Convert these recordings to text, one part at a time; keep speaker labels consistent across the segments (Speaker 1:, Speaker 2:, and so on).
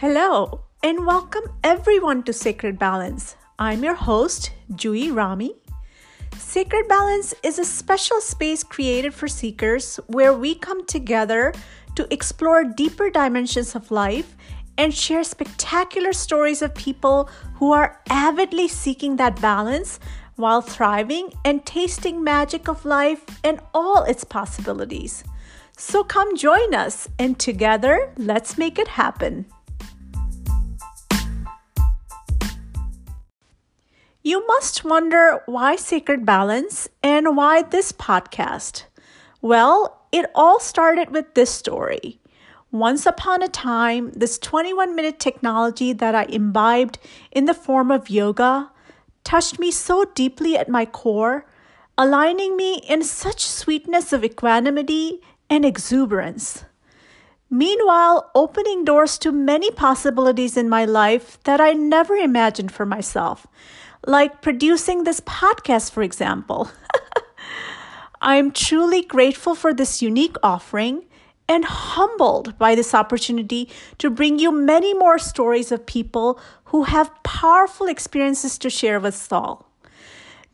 Speaker 1: Hello, and welcome everyone to Sacred Balance. I'm your host, Jui Rami. Sacred Balance is a special space created for seekers where we come together to explore deeper dimensions of life and share spectacular stories of people who are avidly seeking that balance while thriving and tasting magic of life and all its possibilities. So come join us and together let's make it happen. You must wonder why Sacred Balance and why this podcast. Well, it all started with this story. Once upon a time, this 21 minute technology that I imbibed in the form of yoga touched me so deeply at my core, aligning me in such sweetness of equanimity and exuberance. Meanwhile, opening doors to many possibilities in my life that I never imagined for myself like producing this podcast, for example. I'm truly grateful for this unique offering and humbled by this opportunity to bring you many more stories of people who have powerful experiences to share with us all.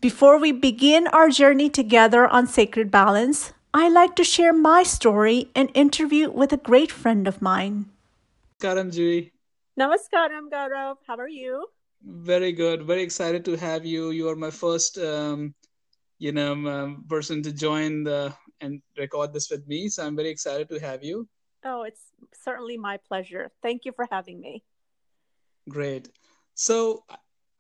Speaker 1: Before we begin our journey together on Sacred Balance, I like to share my story and interview with a great friend of mine.
Speaker 2: Namaskaram, Jui.
Speaker 1: Namaskaram, Gaurav. How are you?
Speaker 2: Very good. Very excited to have you. You are my first, um, you know, um, person to join the and record this with me. So I'm very excited to have you.
Speaker 1: Oh, it's certainly my pleasure. Thank you for having me.
Speaker 2: Great. So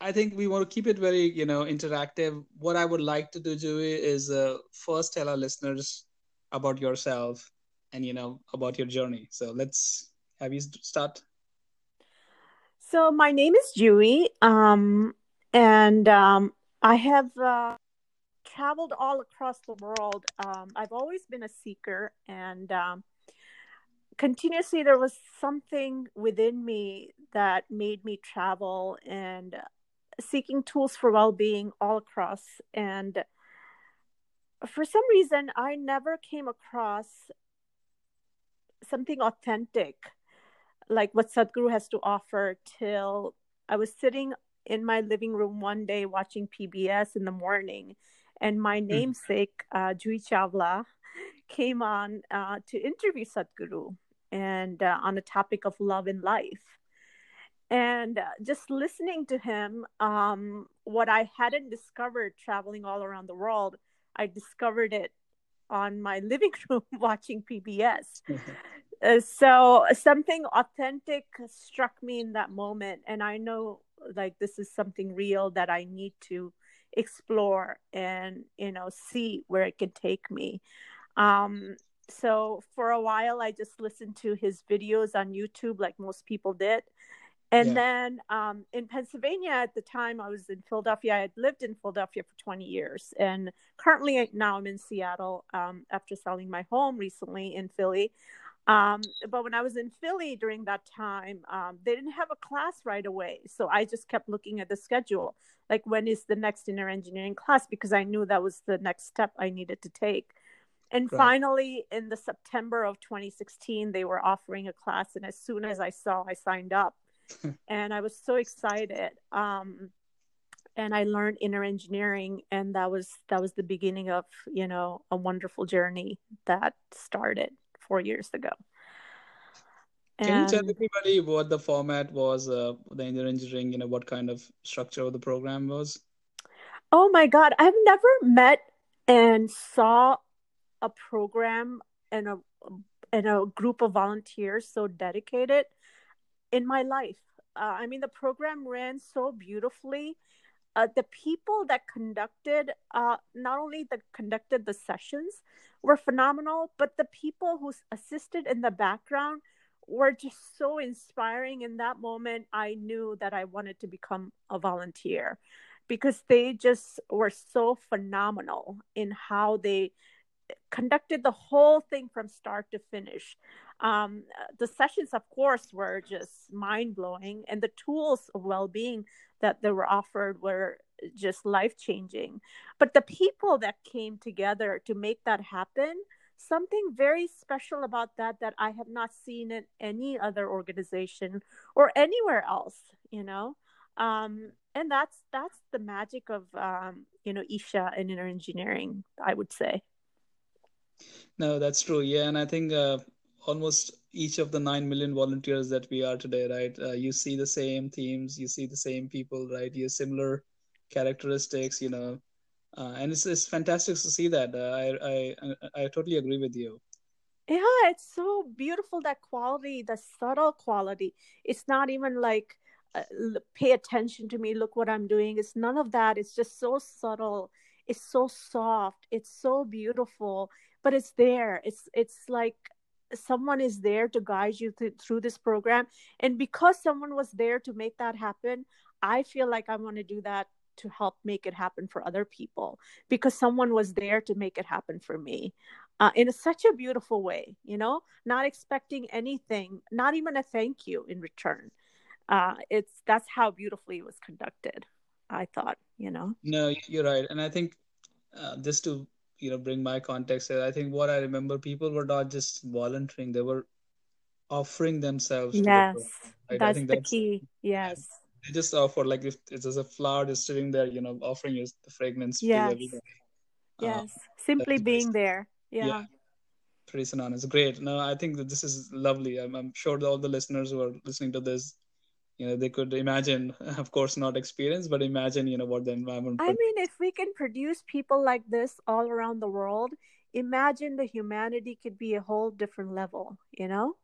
Speaker 2: I think we want to keep it very, you know, interactive. What I would like to do, Jui, is uh, first tell our listeners about yourself and you know about your journey. So let's have you start.
Speaker 1: So my name is Jui, um, and um, I have uh, traveled all across the world. Um, I've always been a seeker, and um, continuously there was something within me that made me travel and seeking tools for well-being all across. And for some reason, I never came across something authentic like what Sadhguru has to offer till I was sitting in my living room one day watching PBS in the morning, and my hmm. namesake, uh, Juhi Chawla, came on uh, to interview Sadhguru and uh, on the topic of love and life. And uh, just listening to him, um, what I hadn't discovered traveling all around the world, I discovered it on my living room watching PBS. Uh, so something authentic struck me in that moment and i know like this is something real that i need to explore and you know see where it can take me um so for a while i just listened to his videos on youtube like most people did and yeah. then um, in Pennsylvania at the time, I was in Philadelphia. I had lived in Philadelphia for 20 years. And currently, now I'm in Seattle um, after selling my home recently in Philly. Um, but when I was in Philly during that time, um, they didn't have a class right away. So I just kept looking at the schedule, like when is the next inner engineering class, because I knew that was the next step I needed to take. And right. finally, in the September of 2016, they were offering a class. And as soon as I saw, I signed up. and I was so excited. Um, and I learned inner engineering, and that was that was the beginning of you know a wonderful journey that started four years ago.
Speaker 2: Can you tell everybody what the format was, uh, the engineering, you know, what kind of structure of the program was?
Speaker 1: Oh my God, I've never met and saw a program and a and a group of volunteers so dedicated in my life. Uh, I mean, the program ran so beautifully. Uh, the people that conducted, uh, not only the conducted the sessions, were phenomenal, but the people who assisted in the background were just so inspiring. In that moment, I knew that I wanted to become a volunteer because they just were so phenomenal in how they conducted the whole thing from start to finish. Um, the sessions, of course, were just mind blowing, and the tools of well being that they were offered were just life changing. But the people that came together to make that happen, something very special about that that I have not seen in any other organization or anywhere else, you know. Um, and that's that's the magic of um, you know Isha and inner engineering, I would say.
Speaker 2: No, that's true. Yeah, and I think uh, almost each of the 9 million volunteers that we are today right? Uh, you see the same themes you see the same people right? You similar characteristics you know. Uh, and it's, it's fantastic to see that. Uh, I, I i totally agree with you.
Speaker 1: Yeah it's so beautiful that quality the subtle quality. It's not even like uh, pay attention to me look what i'm doing. It's none of that. It's just so subtle. It's so soft. It's so beautiful. But it's there. It's it's like someone is there to guide you th- through this program. And because someone was there to make that happen i feel like i want to do that to help make it happen for other people because someone was there to make it happen for me uh, in a, such a beautiful way you know not expecting anything not even a thank you in return. Uh, it's that's how beautifully it was conducted i thought you know?
Speaker 2: No you're right. And i think uh, just to you know bring my context i think what i remember people were not just volunteering they were offering themselves
Speaker 1: yes. the right? that's the that's, key. Yes.
Speaker 2: They just offer like if it's just a flower just sitting there you know offering you the fragrance
Speaker 1: yes. to everybody yes. uh, simply being there. Yeah. yeah.
Speaker 2: Pretty synonymous. Great. No i think that this is lovely. I'm, I'm sure all the listeners who are listening to this you know they could imagine of course not experience but imagine you know what the environment
Speaker 1: i mean if we can produce people like this all around the world imagine the humanity could be a whole different level you know?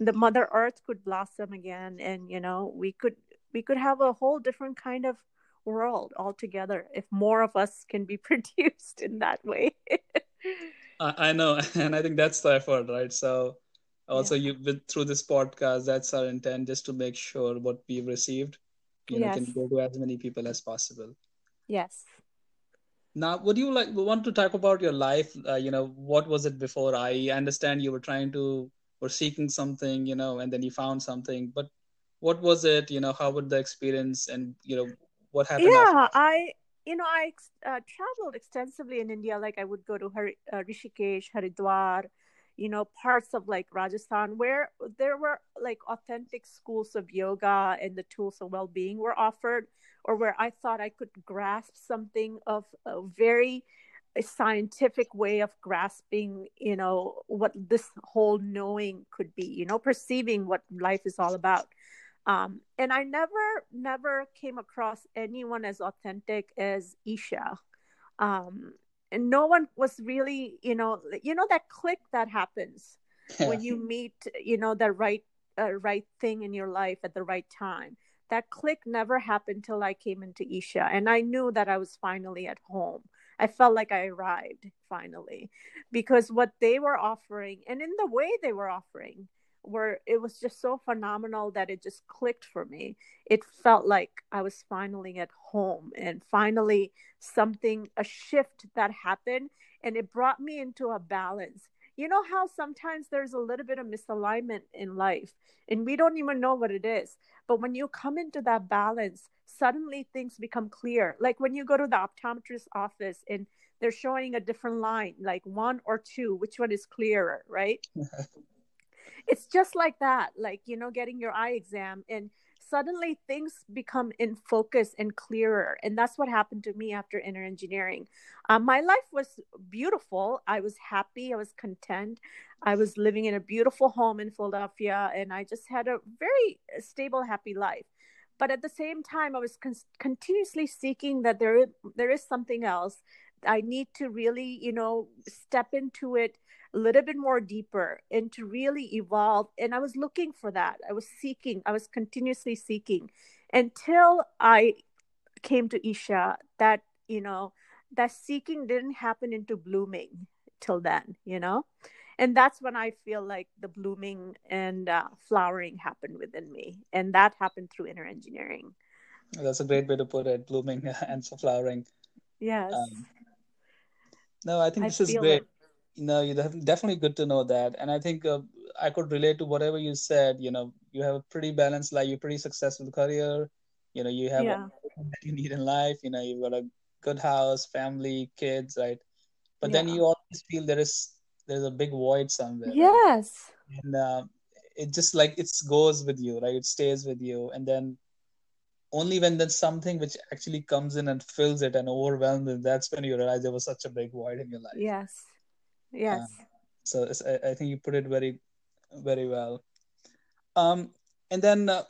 Speaker 1: The mother earth could blossom again and you know we could we could have a whole different kind of world altogether if more of us can be produced in that way.
Speaker 2: I, I know and i think that's the effort right? So also yeah. you with through this podcast that's our intent just to make sure what we've received you yes. know can go to as many people as possible
Speaker 1: yes
Speaker 2: now would you like want to talk about your life uh, you know what was it before i understand you were trying to or seeking something you know and then you found something but what was it you know how would the experience and you know what happened
Speaker 1: yeah after? i you know i uh, traveled extensively in india like i would go to Har- uh, rishikesh haridwar you know parts of like rajasthan where there were like authentic schools of yoga and the tools of well-being were offered or where i thought i could grasp something of a very scientific way of grasping you know what this whole knowing could be you know perceiving what life is all about. Um, and i never never came across anyone as authentic as isha. Um, and no one was really you know you know that click that happens when you meet you know the right uh, right thing in your life at the right time. That click never happened till i came into isha and i knew that i was finally at home. I felt like i arrived finally because what they were offering and in the way they were offering where it was just so phenomenal that it just clicked for me. It felt like I was finally at home and finally something, a shift that happened, and it brought me into a balance. You know how sometimes there's a little bit of misalignment in life and we don't even know what it is. But when you come into that balance, suddenly things become clear. Like when you go to the optometrist office and they're showing a different line, like one or two, which one is clearer, right? it's just like that like you know getting your eye exam and suddenly things become in focus and clearer. And that's what happened to me after inner engineering. Um, my life was beautiful. I was happy. I was content. I was living in a beautiful home in philadelphia and i just had a very stable happy life. But at the same time i was con- continuously seeking that there there is something else i need to really you know step into it a little bit more deeper and to really evolve. And I was looking for that. I was seeking, I was continuously seeking until I came to Isha that, you know, that seeking didn't happen into blooming till then, you know? And that's when I feel like the blooming and uh, flowering happened within me. And that happened through inner engineering.
Speaker 2: That's a great way to put it blooming and flowering.
Speaker 1: Yes. Um,
Speaker 2: no, I think this is great. It you you definitely good to know that and i think uh, i could relate to whatever you said you know you have a pretty balanced life you're pretty successful career you know you have yeah. that you need in life you know you've got a good house family kids right but yeah. then you always feel there is there's a big void somewhere
Speaker 1: yes
Speaker 2: right? and uh, it just like it goes with you right it stays with you and then only when there's something which actually comes in and fills it and overwhelms it that's when you realize there was such a big void in your life.
Speaker 1: Yes. Yes. Uh,
Speaker 2: so I, I think you put it very very well. Um and then uh,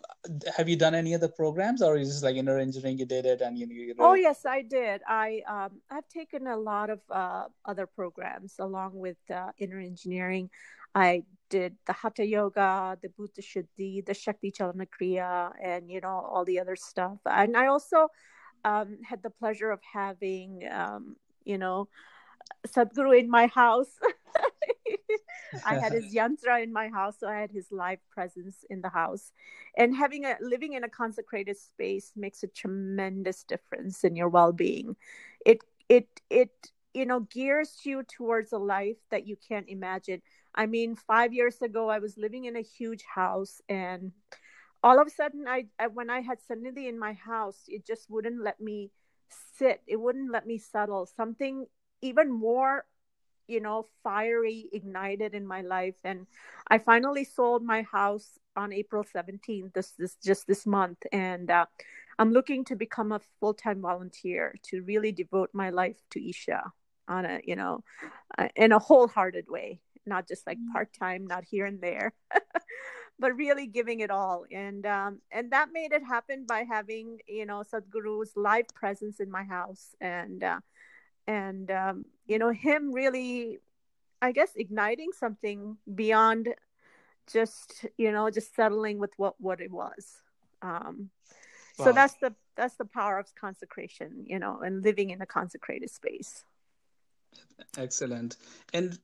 Speaker 2: have you done any other programs or is just like inner engineering you did it and you, you
Speaker 1: oh yes i did. I um i've taken a lot of uh, other programs along with uh, inner engineering i did the hatha yoga the bhuta shuddhi the shakti chalana kriya and you know all the other stuff and i also um, had the pleasure of having um, you know sadhguru in my house I had his yantra in my house, so I had his live presence in the house. And having a living in a consecrated space makes a tremendous difference in your well-being. It it it you know gears you towards a life that you can't imagine. I mean, five years ago, I was living in a huge house, and all of a sudden, I, I when I had Sannidhi in my house, it just wouldn't let me sit. It wouldn't let me settle. Something even more you know fiery ignited in my life and i finally sold my house on april 17th this this just this month and uh, i'm looking to become a full-time volunteer to really devote my life to isha on a you know uh, in a wholehearted way not just like mm. part-time not here and there but really giving it all. And um, and that made it happen by having you know sadhguru's live presence in my house. And uh, and um, you know him really i guess igniting something beyond just you know just settling with what what it was. Um wow. so that's the that's the power of consecration you know and living in a consecrated space.
Speaker 2: Excellent. And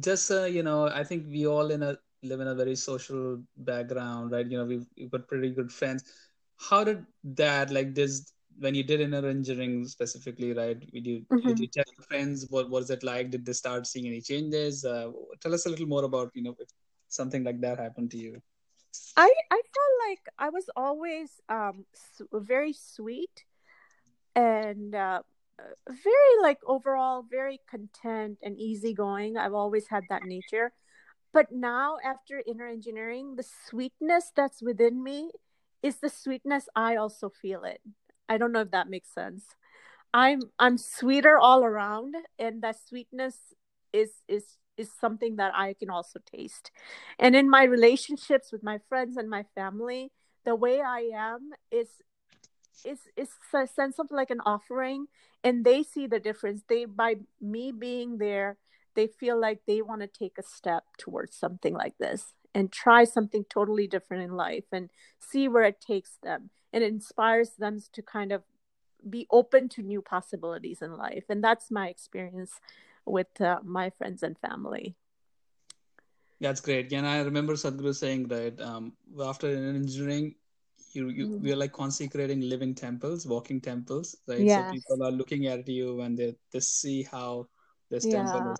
Speaker 2: just uh, you know i think we all in a live in a very social background right you know we've, we've got pretty good friends how did that like this when you did inner engineering specifically, right? Did you mm-hmm. did you tell your friends what was it like? Did they start seeing any changes? Uh, tell us a little more about you know if something like that happened to you.
Speaker 1: I I felt like I was always um very sweet and uh, very like overall very content and easygoing. I've always had that nature. But now after inner engineering, the sweetness that's within me is the sweetness I also feel it. I don't know if that makes sense. I'm I'm sweeter all around and that sweetness is is is something that I can also taste. And in my relationships with my friends and my family, the way I am is is a sense of like an offering and they see the difference. They by me being there, they feel like they want to take a step towards something like this and try something totally different in life and see where it takes them and it inspires them to kind of be open to new possibilities in life. And that's my experience with uh, my friends and family.
Speaker 2: That's great. And i remember sadhguru saying that um, after engineering you, you mm-hmm. we are like consecrating living temples walking temples right yes. so people are looking at you and they, they see how this yeah. temple is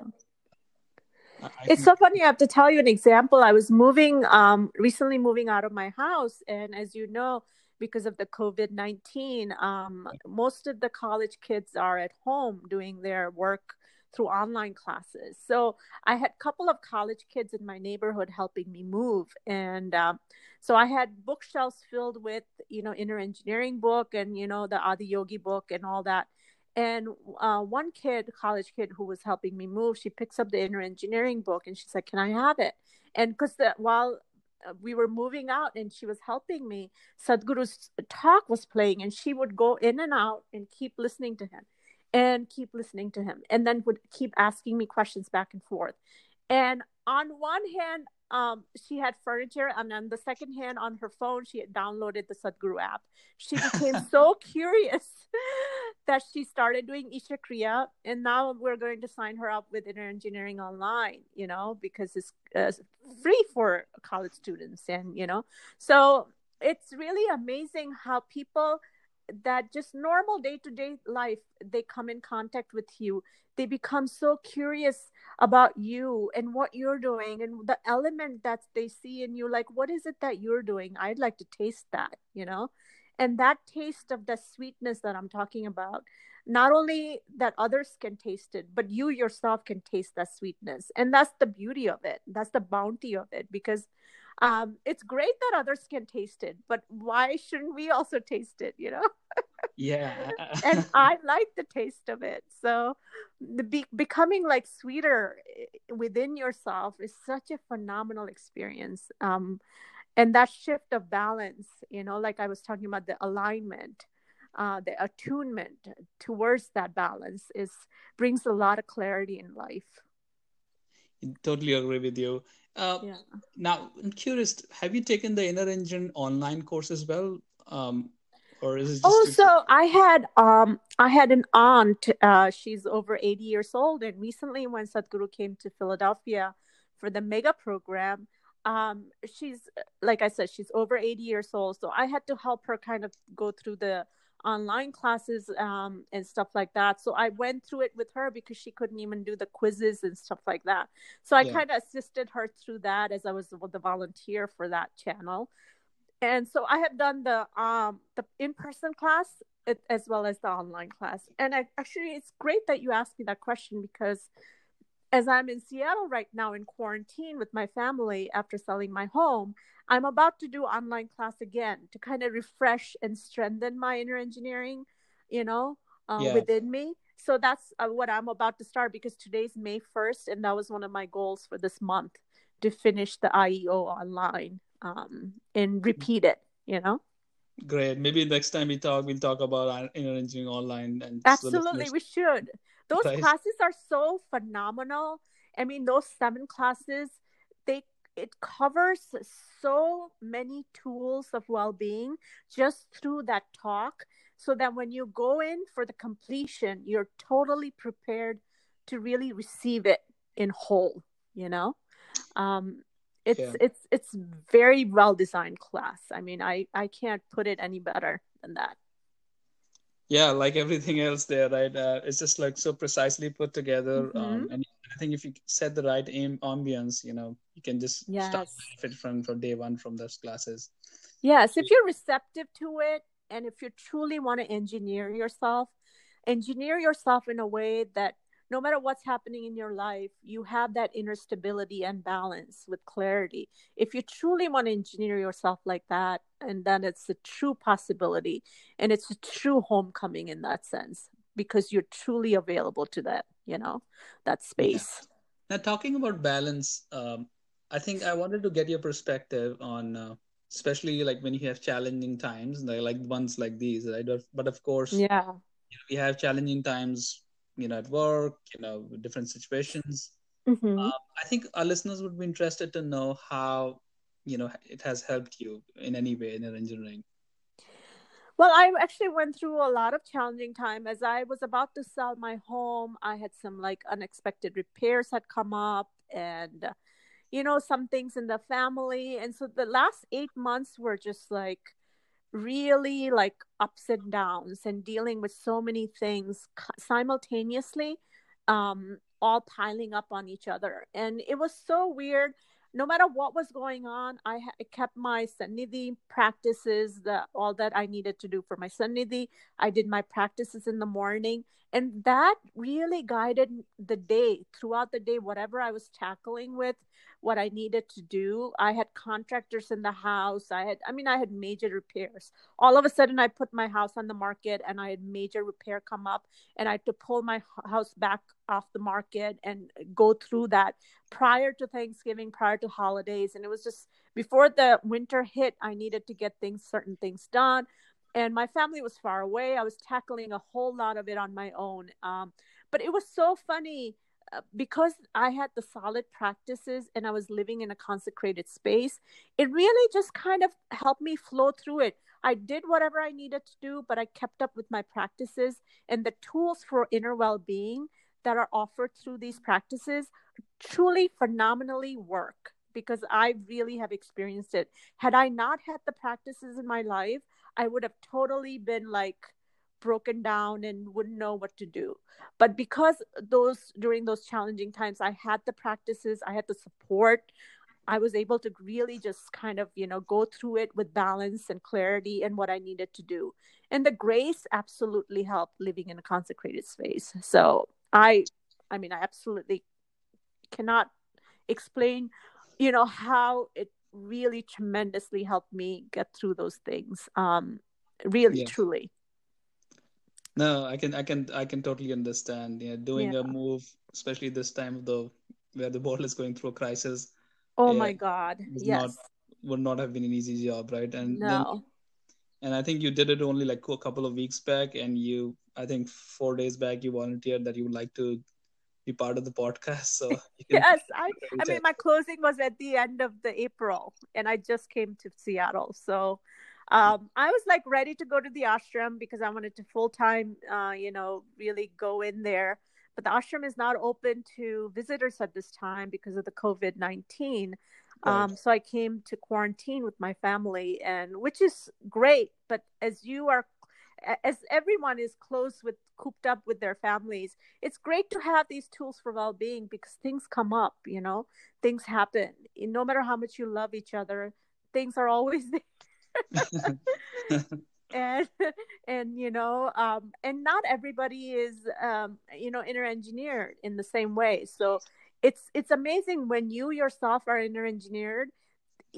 Speaker 1: I it's think... so funny. I have to tell you an example. I was moving, um, recently moving out of my house, and as you know, because of the COVID 19, um, most of the college kids are at home doing their work through online classes. So I had a couple of college kids in my neighborhood helping me move. And um, so I had bookshelves filled with, you know, inner engineering book and, you know, the Adi Yogi book and all that. And uh, one kid, college kid who was helping me move, she picks up the inner engineering book and she said, Can I have it? And because while we were moving out and she was helping me sadhguru's talk was playing and she would go in and out and keep listening to him and keep listening to him and then would keep asking me questions back and forth. And on one hand um, she had furniture and on the second hand on her phone she had downloaded the sadhguru app. She became so curious that she started doing Isha Kriya, and now we're going to sign her up with Inner Engineering Online, you know, because it's uh, free for college students, and you know, so it's really amazing how people that just normal day to day life they come in contact with you they become so curious about you and what you're doing and the element that they see in you like what is it that you're doing i'd like to taste that you know and that taste of the sweetness that i'm talking about not only that others can taste it, but you yourself can taste that sweetness. And that's the beauty of it. That's the bounty of it because um, it's great that others can taste it, but why shouldn't we also taste it, you know?
Speaker 2: yeah.
Speaker 1: and I like the taste of it. So the be- becoming like sweeter eh, within yourself is such a phenomenal experience. Um, and that shift of balance, you know, like I was talking about the alignment uh, the attunement towards that balance is brings a lot of clarity in life
Speaker 2: totally agree with you uh, yeah. now i'm curious have you taken the inner engine online course as well um, or is it
Speaker 1: oh so i had um i had an aunt uh, she's over 80 years old and recently when sadhguru came to philadelphia for the mega program um she's like i said she's over 80 years old so i had to help her kind of go through the online classes um, and stuff like that. So I went through it with her because she couldn't even do the quizzes and stuff like that. So I yeah. kind of assisted her through that as I was the volunteer for that channel. And so I have done the um the in-person class as well as the online class. And I, actually, it's great that you asked me that question because as I'm in Seattle right now in quarantine with my family after selling my home, I'm about to do online class again to kind of refresh and strengthen my inner engineering, you know, uh, yeah. within me. So that's uh, what I'm about to start because today's May 1st, and that was one of my goals for this month to finish the IEO online um, and repeat it, you know.
Speaker 2: Great. Maybe next time we talk, we'll talk about inner engineering online. And
Speaker 1: absolutely, we should. Those nice. classes are so phenomenal. I mean, those seven classes, they it covers so many tools of well-being just through that talk so that when you go in for the completion you're totally prepared to really receive it in whole you know um it's yeah. it's it's very well designed class i mean i i can't put it any better than that
Speaker 2: yeah like everything else there right uh, it's just like so precisely put together um, mm-hmm. um, and i think if you set the right aim ambience you know you can just yes. start benefit from from day one from those classes
Speaker 1: yes if you're receptive to it and if you truly want to engineer yourself engineer yourself in a way that no matter what's happening in your life, you have that inner stability and balance with clarity. If you truly want to engineer yourself like that, and then it's a true possibility and it's a true homecoming in that sense because you're truly available to that, you know, that space.
Speaker 2: Yeah. Now, talking about balance, um, I think I wanted to get your perspective on. Uh, especially like when you have challenging times like ones like these right but of course
Speaker 1: yeah
Speaker 2: we have challenging times you know at work you know different situations. Mm-hmm. um, i think our listeners would be interested to know how you know it has helped you in any way in your engineering
Speaker 1: well i actually went through a lot of challenging time. As i was about to sell my home i had some like unexpected repairs had come up and you know some things in the family. And so the last eight months were just like really like ups and downs and dealing with so many things simultaneously um all piling up on each other. And it was so weird. No matter what was going on i ha- kept my sannidhi practices the all that i needed to do for my sannidhi i did my practices in the morning and that really guided the day throughout the day whatever i was tackling with what I needed to do. I had contractors in the house. I had, I mean, I had major repairs. All of a sudden, I put my house on the market and I had major repair come up, and I had to pull my house back off the market and go through that prior to Thanksgiving, prior to holidays. And it was just before the winter hit, I needed to get things, certain things done. And my family was far away. I was tackling a whole lot of it on my own. Um, but it was so funny uh, because I had the solid practices and I was living in a consecrated space, it really just kind of helped me flow through it. I did whatever I needed to do, but I kept up with my practices and the tools for inner well being that are offered through these practices truly phenomenally work because I really have experienced it. Had I not had the practices in my life, I would have totally been like broken down and wouldn't know what to do. But because those during those challenging times i had the practices i had the support i was able to really just kind of you know go through it with balance and clarity and what i needed to do. And the grace absolutely helped living in a consecrated space. So i i mean i absolutely cannot explain you know how it really tremendously helped me get through those things um really truly.
Speaker 2: No i can i can i can totally understand. Yeah doing yeah. a move especially this time of the where the world is going through a crisis
Speaker 1: oh yeah, my god. yes
Speaker 2: not, would not have been an easy job right? And
Speaker 1: no.
Speaker 2: Then, and i think you did it only like a couple of weeks back and you i think four days back you volunteered that you would like to be part of the podcast. So
Speaker 1: yes, I I mean my closing was at the end of the April, and I just came to Seattle, so um, I was like ready to go to the ashram because I wanted to full time, uh, you know, really go in there. But the ashram is not open to visitors at this time because of the COVID nineteen. Right. Um, so I came to quarantine with my family, and which is great. But as you are as everyone is close with cooped up with their families it's great to have these tools for well-being because things come up you know? Things happen. No matter how much you love each other things are always there. And and you know um and not everybody is um you know inner engineered in the same way. So it's it's amazing when you yourself are inner engineered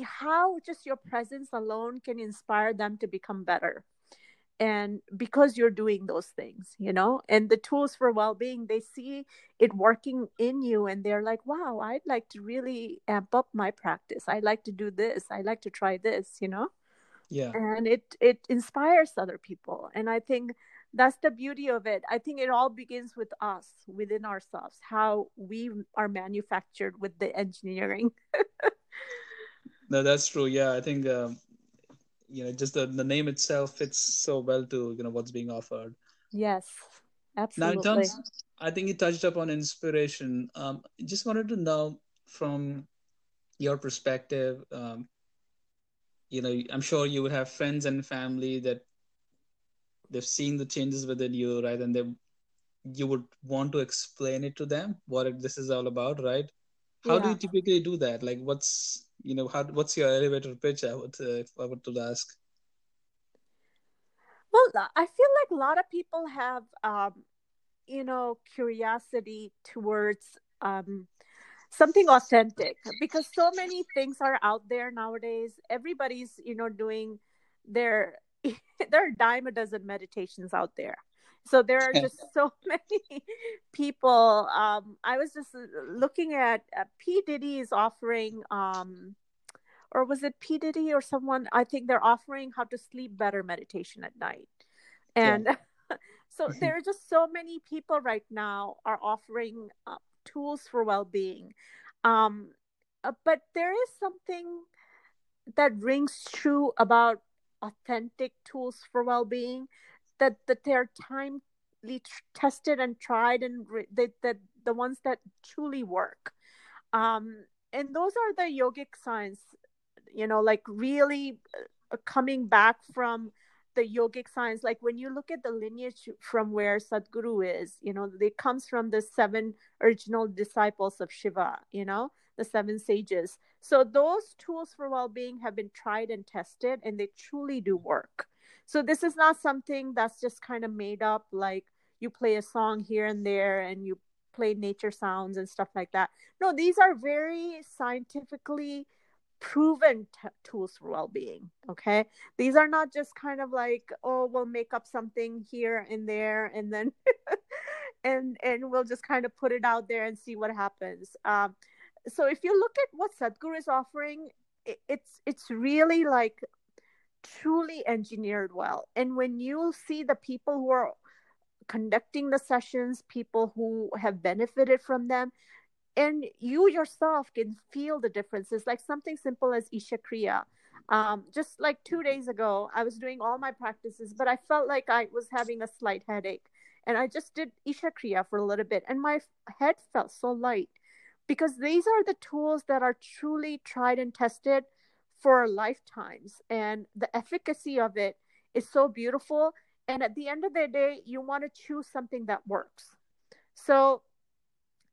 Speaker 1: how just your presence alone can inspire them to become better and because you're doing those things you know and the tools for well-being they see it working in you and they're like wow i'd like to really amp up my practice. I'd like to do this. I'd like to try this you know?
Speaker 2: Yeah.
Speaker 1: And it it inspires other people. And i think that's the beauty of it. I think it all begins with us within ourselves how we are manufactured with the engineering.
Speaker 2: No that's true. Yeah i think um, you know just the, the name itself fits so well to you know what's being offered.
Speaker 1: Yes absolutely
Speaker 2: now in terms i think you touched upon inspiration. Um just wanted to know from your perspective um you know i'm sure you would have friends and family that they've seen the changes within you right? And they you would want to explain it to them what this is all about right? How yeah. do you typically do that? Like what's you know how what's your elevator pitch? I would uh, i were to ask.
Speaker 1: Well i feel like a lot of people have um you know curiosity towards um something authentic because so many things are out there nowadays. Everybody's you know doing their there are dime a dozen meditations out there so there are just so many people um i was just looking at uh, p. Diddy is offering um or was it p. Diddy or someone? I think they're offering how to sleep better meditation at night. And yeah. so there are just so many people right now are offering uh, tools for well-being. Um uh, but there is something that rings true about authentic tools for well-being that that they're timely tested and tried and re- that that the ones that truly work. Um and those are the yogic science you know like really uh, coming back from the yogic science like when you look at the lineage from where sadhguru is you know it comes from the seven original disciples of shiva you know the seven sages. So those tools for well-being have been tried and tested and they truly do work so this is not something that's just kind of made up like you play a song here and there and you play nature sounds and stuff like that. No these are very scientifically proven t- tools for well-being okay? These are not just kind of like oh we'll make up something here and there and then and and we'll just kind of put it out there and see what happens. Um, so if you look at what sadhguru is offering it, it's it's really like truly engineered well. And when you see the people who are conducting the sessions people who have benefited from them and you yourself can feel the differences. Like something simple as isha kriya. Um, just like two days ago i was doing all my practices but i felt like i was having a slight headache. And i just did isha kriya for a little bit and my head felt so light because these are the tools that are truly tried and tested for lifetimes and the efficacy of it is so beautiful. And at the end of the day you want to choose something that works. So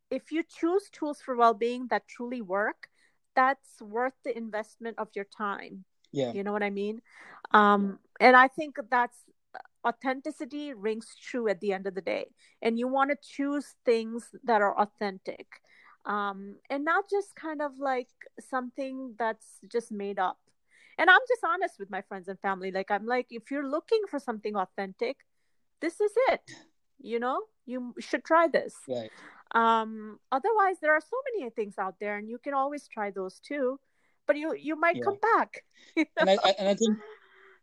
Speaker 1: if you choose tools for well-being that truly work that's worth the investment of your time.
Speaker 2: Yeah.
Speaker 1: You know what i mean? Um and i think that's authenticity rings true at the end of the day. And you want to choose things that are authentic um, and not just kind of like something that's just made up. And i'm just honest with my friends and family like i'm like if you're looking for something authentic this is it you know? You should try this.
Speaker 2: Right.
Speaker 1: Um otherwise there are so many things out there and you can always try those too but you you might yeah. come back
Speaker 2: you know? and, I, I, and i think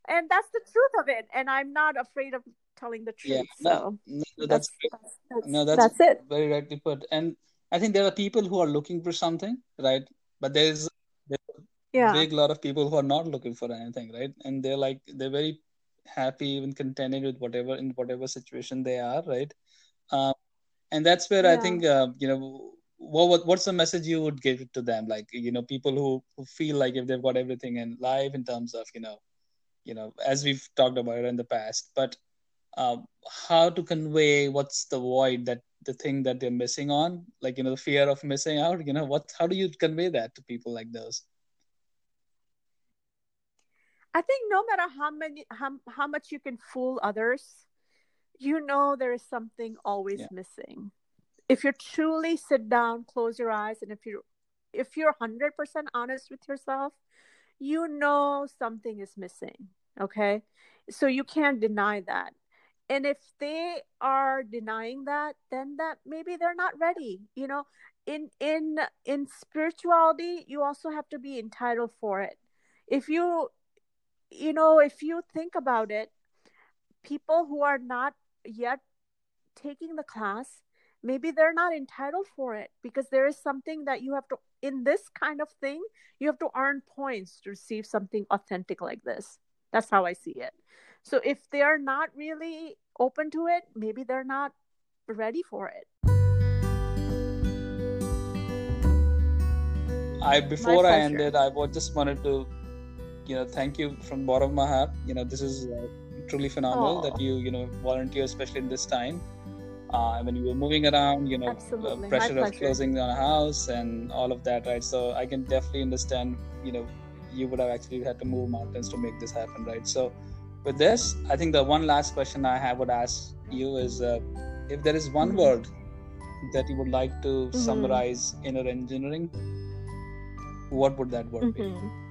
Speaker 1: and that's the truth of it and i'm not afraid of telling the truth yeah, no,
Speaker 2: so no, that's, that's, that's, no that's,
Speaker 1: that's it.
Speaker 2: very rightly put. And i think there are people who are looking for something right but there's, there's yeah. a big lot of people who are not looking for anything right and they're like they're very happy even contented with whatever in whatever situation they are right um, and that's where yeah. i think uh, you know what, what what's the message you would give to them like you know people who, who feel like if they've got everything in life in terms of you know you know as we've talked about it in the past but um, how to convey what's the void that the thing that they're missing on like you know the fear of missing out you know what how do you convey that to people like those
Speaker 1: i think no matter how many how, how much you can fool others you know there is something always yeah. missing if you truly sit down close your eyes and if you if you're 100% honest with yourself you know something is missing. Okay. So you can't deny that. And if they are denying that, then that maybe they're not ready. You know, in in in spirituality, you also have to be entitled for it. If you you know, if you think about it, people who are not yet taking the class, maybe they're not entitled for it because there is something that you have to in this kind of thing you have to earn points to receive something authentic like this that's how i see it so if they are not really open to it maybe they're not ready for it
Speaker 2: i before i ended i just wanted to you know thank you from bottom of my heart you know this is uh, truly phenomenal Aww. that you you know volunteer especially in this time uh, when you were moving around, you know, pressure of closing down a house and all of that, right? So I can definitely understand, you know, you would have actually had to move mountains to make this happen, right? So with this, I think the one last question I have would ask you is uh, if there is one mm-hmm. word that you would like to mm-hmm. summarize inner engineering, what would that word mm-hmm. be?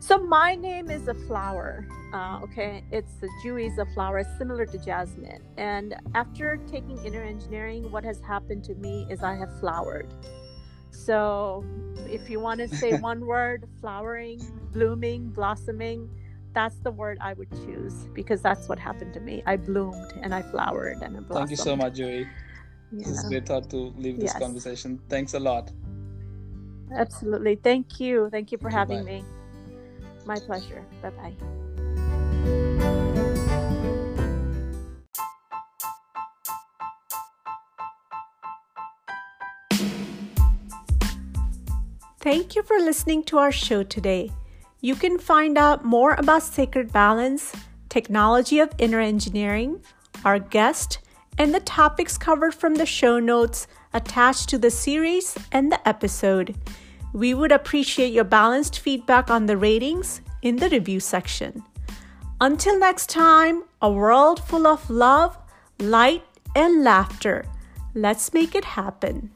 Speaker 1: So my name is a flower. Uh, okay, it's a Jui is a flower similar to jasmine. And after taking inner engineering, what has happened to me is I have flowered. So if you want to say one word, flowering, blooming, blossoming, that's the word I would choose because that's what happened to me. I bloomed and I flowered and I blossomed.
Speaker 2: Thank you so much, Jui. Yeah. It's a great thought to leave this yes. conversation. Thanks a lot.
Speaker 1: Absolutely. Thank you. Thank you for having Bye. me. My pleasure. Bye bye. Thank you for listening to our show today. You can find out more about Sacred Balance, technology of inner engineering, our guest, and the topics covered from the show notes attached to the series and the episode. We would appreciate your balanced feedback on the ratings in the review section. Until next time, a world full of love, light, and laughter. Let's make it happen.